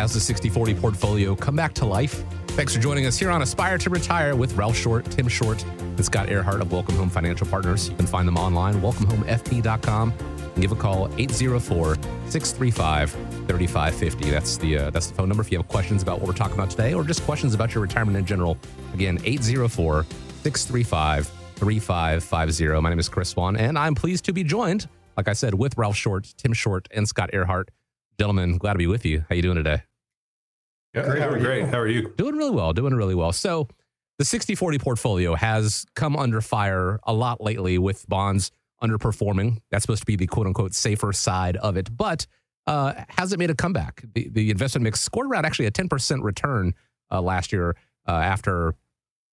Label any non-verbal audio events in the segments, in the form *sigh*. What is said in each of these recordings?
Has the 60 40 portfolio come back to life? Thanks for joining us here on Aspire to Retire with Ralph Short, Tim Short, and Scott Earhart of Welcome Home Financial Partners. You can find them online, welcomehomefp.com, and give a call 804 635 3550. That's the uh, that's the phone number if you have questions about what we're talking about today or just questions about your retirement in general. Again, 804 635 3550. My name is Chris Swan, and I'm pleased to be joined, like I said, with Ralph Short, Tim Short, and Scott Earhart. Gentlemen, glad to be with you. How are you doing today? Yeah, great. How are great. How are you? Doing really well. Doing really well. So, the 60 40 portfolio has come under fire a lot lately with bonds underperforming. That's supposed to be the quote unquote safer side of it, but uh, hasn't made a comeback. The, the investment mix scored around actually a 10% return uh, last year uh, after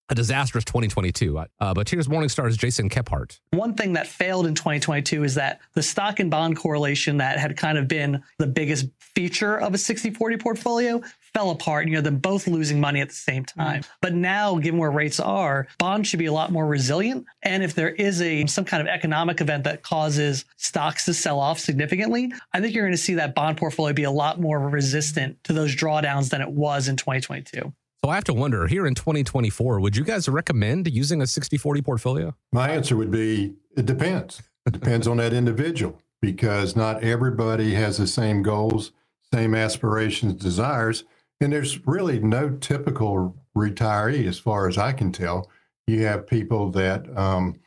a disastrous 2022. Uh, but here's Morningstar's Jason Kephart. One thing that failed in 2022 is that the stock and bond correlation that had kind of been the biggest feature of a 60 40 portfolio fell apart. You know, them both losing money at the same time. Mm-hmm. But now, given where rates are, bonds should be a lot more resilient. And if there is a some kind of economic event that causes stocks to sell off significantly, I think you're going to see that bond portfolio be a lot more resistant to those drawdowns than it was in 2022. So I have to wonder here in 2024, would you guys recommend using a 60 40 portfolio? My answer would be it depends. It depends on that individual because not everybody has the same goals, same aspirations, desires. And there's really no typical retiree as far as I can tell. You have people that um,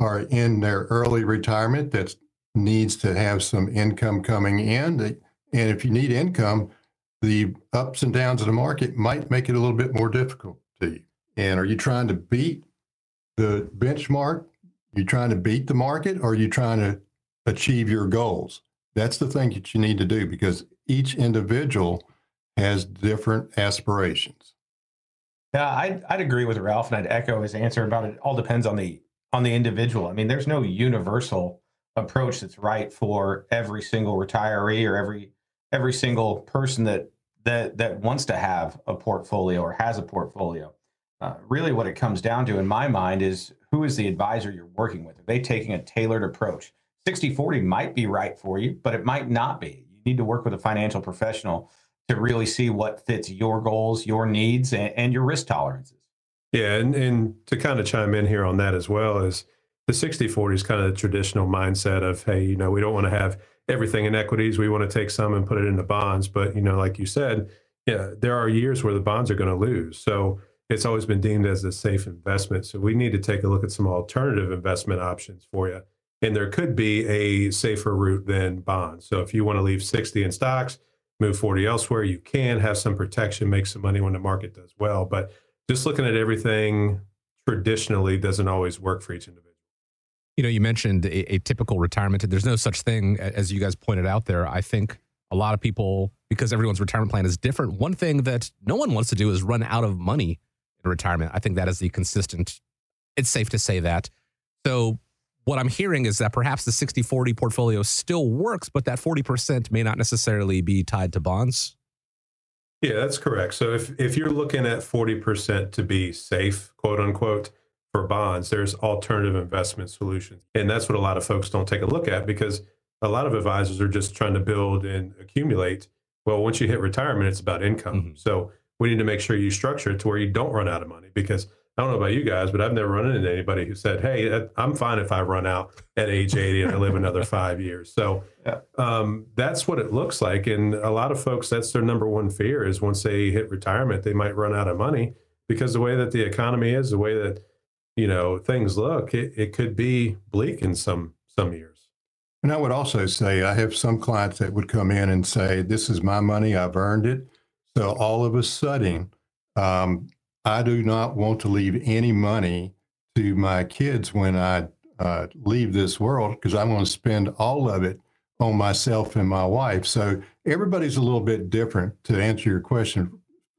are in their early retirement that needs to have some income coming in. And if you need income, the ups and downs of the market might make it a little bit more difficult to you. And are you trying to beat the benchmark? Are you trying to beat the market or are you trying to achieve your goals? That's the thing that you need to do because each individual has different aspirations. Yeah, I'd, I'd agree with Ralph and I'd echo his answer about it all depends on the on the individual. I mean, there's no universal approach that's right for every single retiree or every every single person that that that wants to have a portfolio or has a portfolio. Uh, really, what it comes down to, in my mind, is who is the advisor you're working with? Are they taking a tailored approach? 60 40 might be right for you, but it might not be. You need to work with a financial professional to really see what fits your goals, your needs, and, and your risk tolerances. Yeah, and, and to kind of chime in here on that as well is the 60 40 is kind of the traditional mindset of, hey, you know, we don't want to have everything in equities. We want to take some and put it into bonds. But, you know, like you said, yeah, there are years where the bonds are going to lose. So it's always been deemed as a safe investment. So we need to take a look at some alternative investment options for you. And there could be a safer route than bonds. So if you want to leave 60 in stocks, move 40 elsewhere, you can have some protection, make some money when the market does well. But just looking at everything traditionally doesn't always work for each individual you know, you mentioned a, a, typical retirement. There's no such thing as you guys pointed out there. I think a lot of people, because everyone's retirement plan is different, one thing that no one wants to do is run out of money in retirement. I think that is the consistent, it's safe to say that. So, what I'm hearing is that perhaps the 60 40 portfolio still works, but that 40% may not necessarily be tied to bonds. Yeah, that's correct. So, if, if you're looking at 40% to be safe, quote unquote, for bonds, there's alternative investment solutions. And that's what a lot of folks don't take a look at because a lot of advisors are just trying to build and accumulate. Well, once you hit retirement, it's about income. Mm-hmm. So we need to make sure you structure it to where you don't run out of money because I don't know about you guys, but I've never run into anybody who said, "Hey, I'm fine if I run out at age 80 and I live another *laughs* five years." So yeah. um, that's what it looks like, and a lot of folks, that's their number one fear is once they hit retirement, they might run out of money because the way that the economy is, the way that you know things look, it, it could be bleak in some some years. And I would also say I have some clients that would come in and say, "This is my money. I've earned it." So all of a sudden, um, I do not want to leave any money to my kids when I uh, leave this world because I'm going to spend all of it on myself and my wife. So everybody's a little bit different. To answer your question,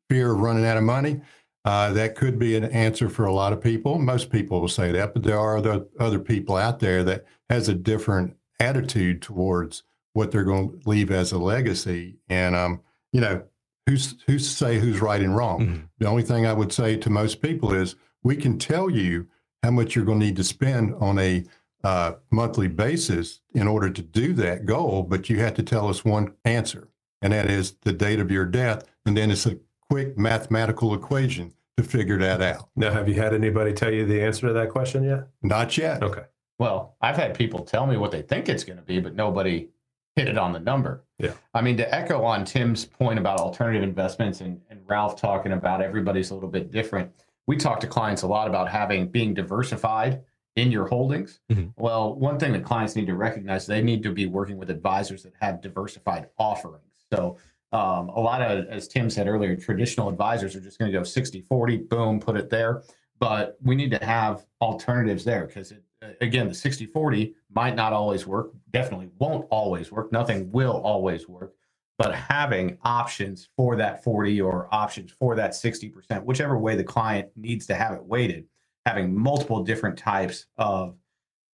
fear of running out of money. Uh, that could be an answer for a lot of people. Most people will say that, but there are other, other people out there that has a different attitude towards what they're going to leave as a legacy. And um, you know, who's who's to say who's right and wrong? Mm-hmm. The only thing I would say to most people is we can tell you how much you're going to need to spend on a uh, monthly basis in order to do that goal, but you have to tell us one answer. and that is the date of your death. And then it's a quick mathematical equation to figure that out. Now, have you had anybody tell you the answer to that question yet? Not yet. Okay. Well, I've had people tell me what they think it's going to be, but nobody hit it on the number. Yeah. I mean, to echo on Tim's point about alternative investments and, and Ralph talking about everybody's a little bit different. We talk to clients a lot about having being diversified in your holdings. Mhm. Well, one thing that clients need to recognize they need to be working with advisors that have diversified offerings. So um, a lot of, as Tim said earlier, traditional advisors are just going to go 60 40, boom, put it there. But we need to have alternatives there because, again, the 60 40 might not always work, definitely won't always work. Nothing will always work. But having options for that 40 or options for that 60%, whichever way the client needs to have it weighted, having multiple different types of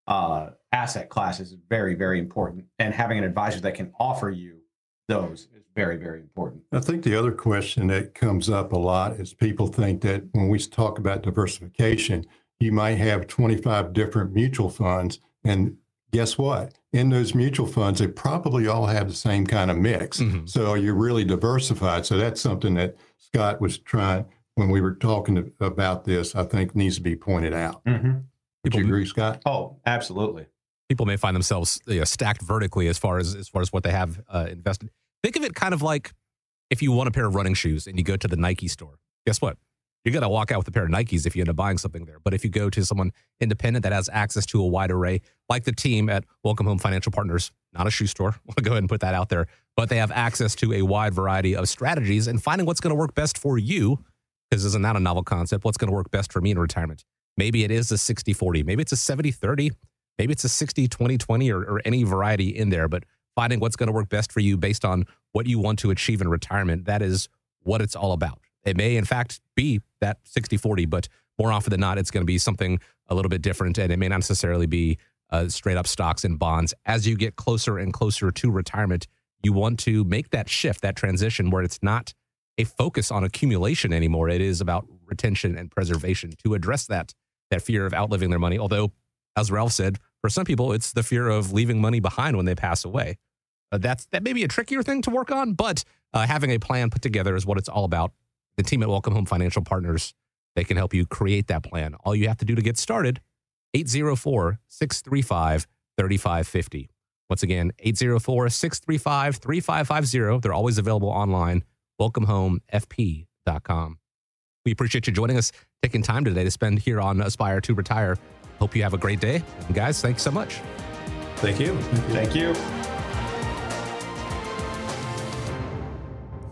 uh, asset classes is very, very important. And having an advisor that can offer you those is very, very important. I think the other question that comes up a lot is people think that when we talk about diversification, you might have 25 different mutual funds. And guess what? In those mutual funds, they probably all have the same kind of mix. Mhm. So you're really diversified. So that's something that Scott was trying when we were talking about this, I think needs to be pointed out. Mm-hmm. Would People- you agree, Scott? Oh, absolutely. people may find themselves you know, stacked vertically as far as as far as what they have uh, invested. Think of it kind of like if you want a pair of running shoes and you go to the Nike store. Guess what? You're gonna walk out with a pair of Nikes if you end up buying something there. But if you go to someone independent that has access to a wide array, like the team at Welcome Home Financial Partners, not a shoe store. *laughs* To go ahead and put that out there, but they have access to a wide variety of strategies and finding what's going to work best for you. Because isn't that a novel concept? What's going to work best for me in retirement? Maybe it is a 60 40, maybe it's a 70 30, maybe it's a 60 20 20 or, or any variety in there, but finding what's going to work best for you based on what you want to achieve in retirement, that is what it's all about. It may, in fact, be that 60 40, but more often than not, it's going to be something a little bit different. And it may not necessarily be uh, straight up stocks and bonds. As you get closer and closer to retirement, you want to make that shift, that transition where it's not a focus on accumulation anymore. It is about retention and preservation to address that that fear of outliving their money. Although, as Ralph said, for some people, it's the fear of leaving money behind when they pass away. Uh, that's that may be a trickier thing to work on, but uh, having a plan put together is what it's all about. The team at Welcome Home Financial Partners they can help you create that plan. All you have to do to get started 804 635 3550. Once again, 804 635 3550. They're always available online. WelcomeHomeFP.com. We appreciate you joining us, taking time today to spend here on Aspire to Retire. Hope you have a great day. And guys, thanks so much. Thank you. Thank you.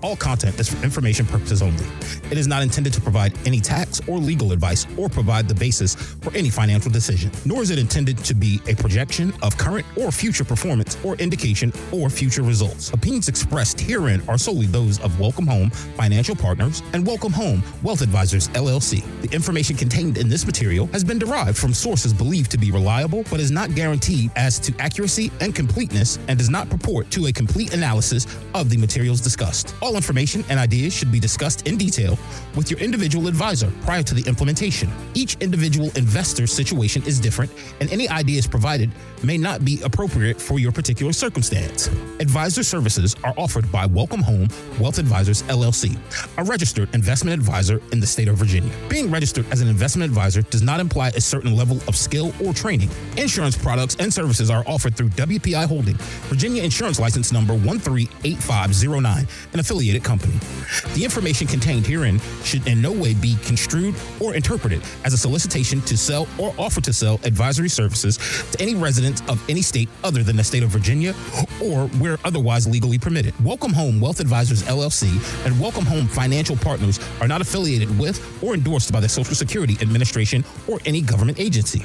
All content is for information purposes only. It is not intended to provide any tax or legal advice or provide the basis for any financial decision, nor is it intended to be a projection of current or future performance or indication or future results. Opinions expressed herein are solely those of Welcome Home Financial Partners and Welcome Home Wealth Advisors LLC. The information contained in this material has been derived from sources believed to be reliable, but is not guaranteed as to accuracy and completeness and does not purport to a complete analysis of the materials discussed. All information and ideas should be discussed in detail with your individual advisor prior to the implementation. Each individual investor's situation is different, and any ideas provided may not be appropriate for your particular circumstance. Advisor services are offered by Welcome Home Wealth Advisors LLC, a registered investment advisor in the state of Virginia. Being registered as an investment advisor does not imply a certain level of skill or training. Insurance products and services are offered through WPI Holding, Virginia Insurance License Number 138509, an affiliated company. The information contained herein should in no way be construed or interpreted as a solicitation to sell or offer to sell advisory services to any resident of any state other than the state of Virginia or where otherwise legally permitted. Welcome Home Wealth Advisors LLC and Welcome Home Financial Partners are not affiliated with or endorsed by the Social Security Administration or any government agency.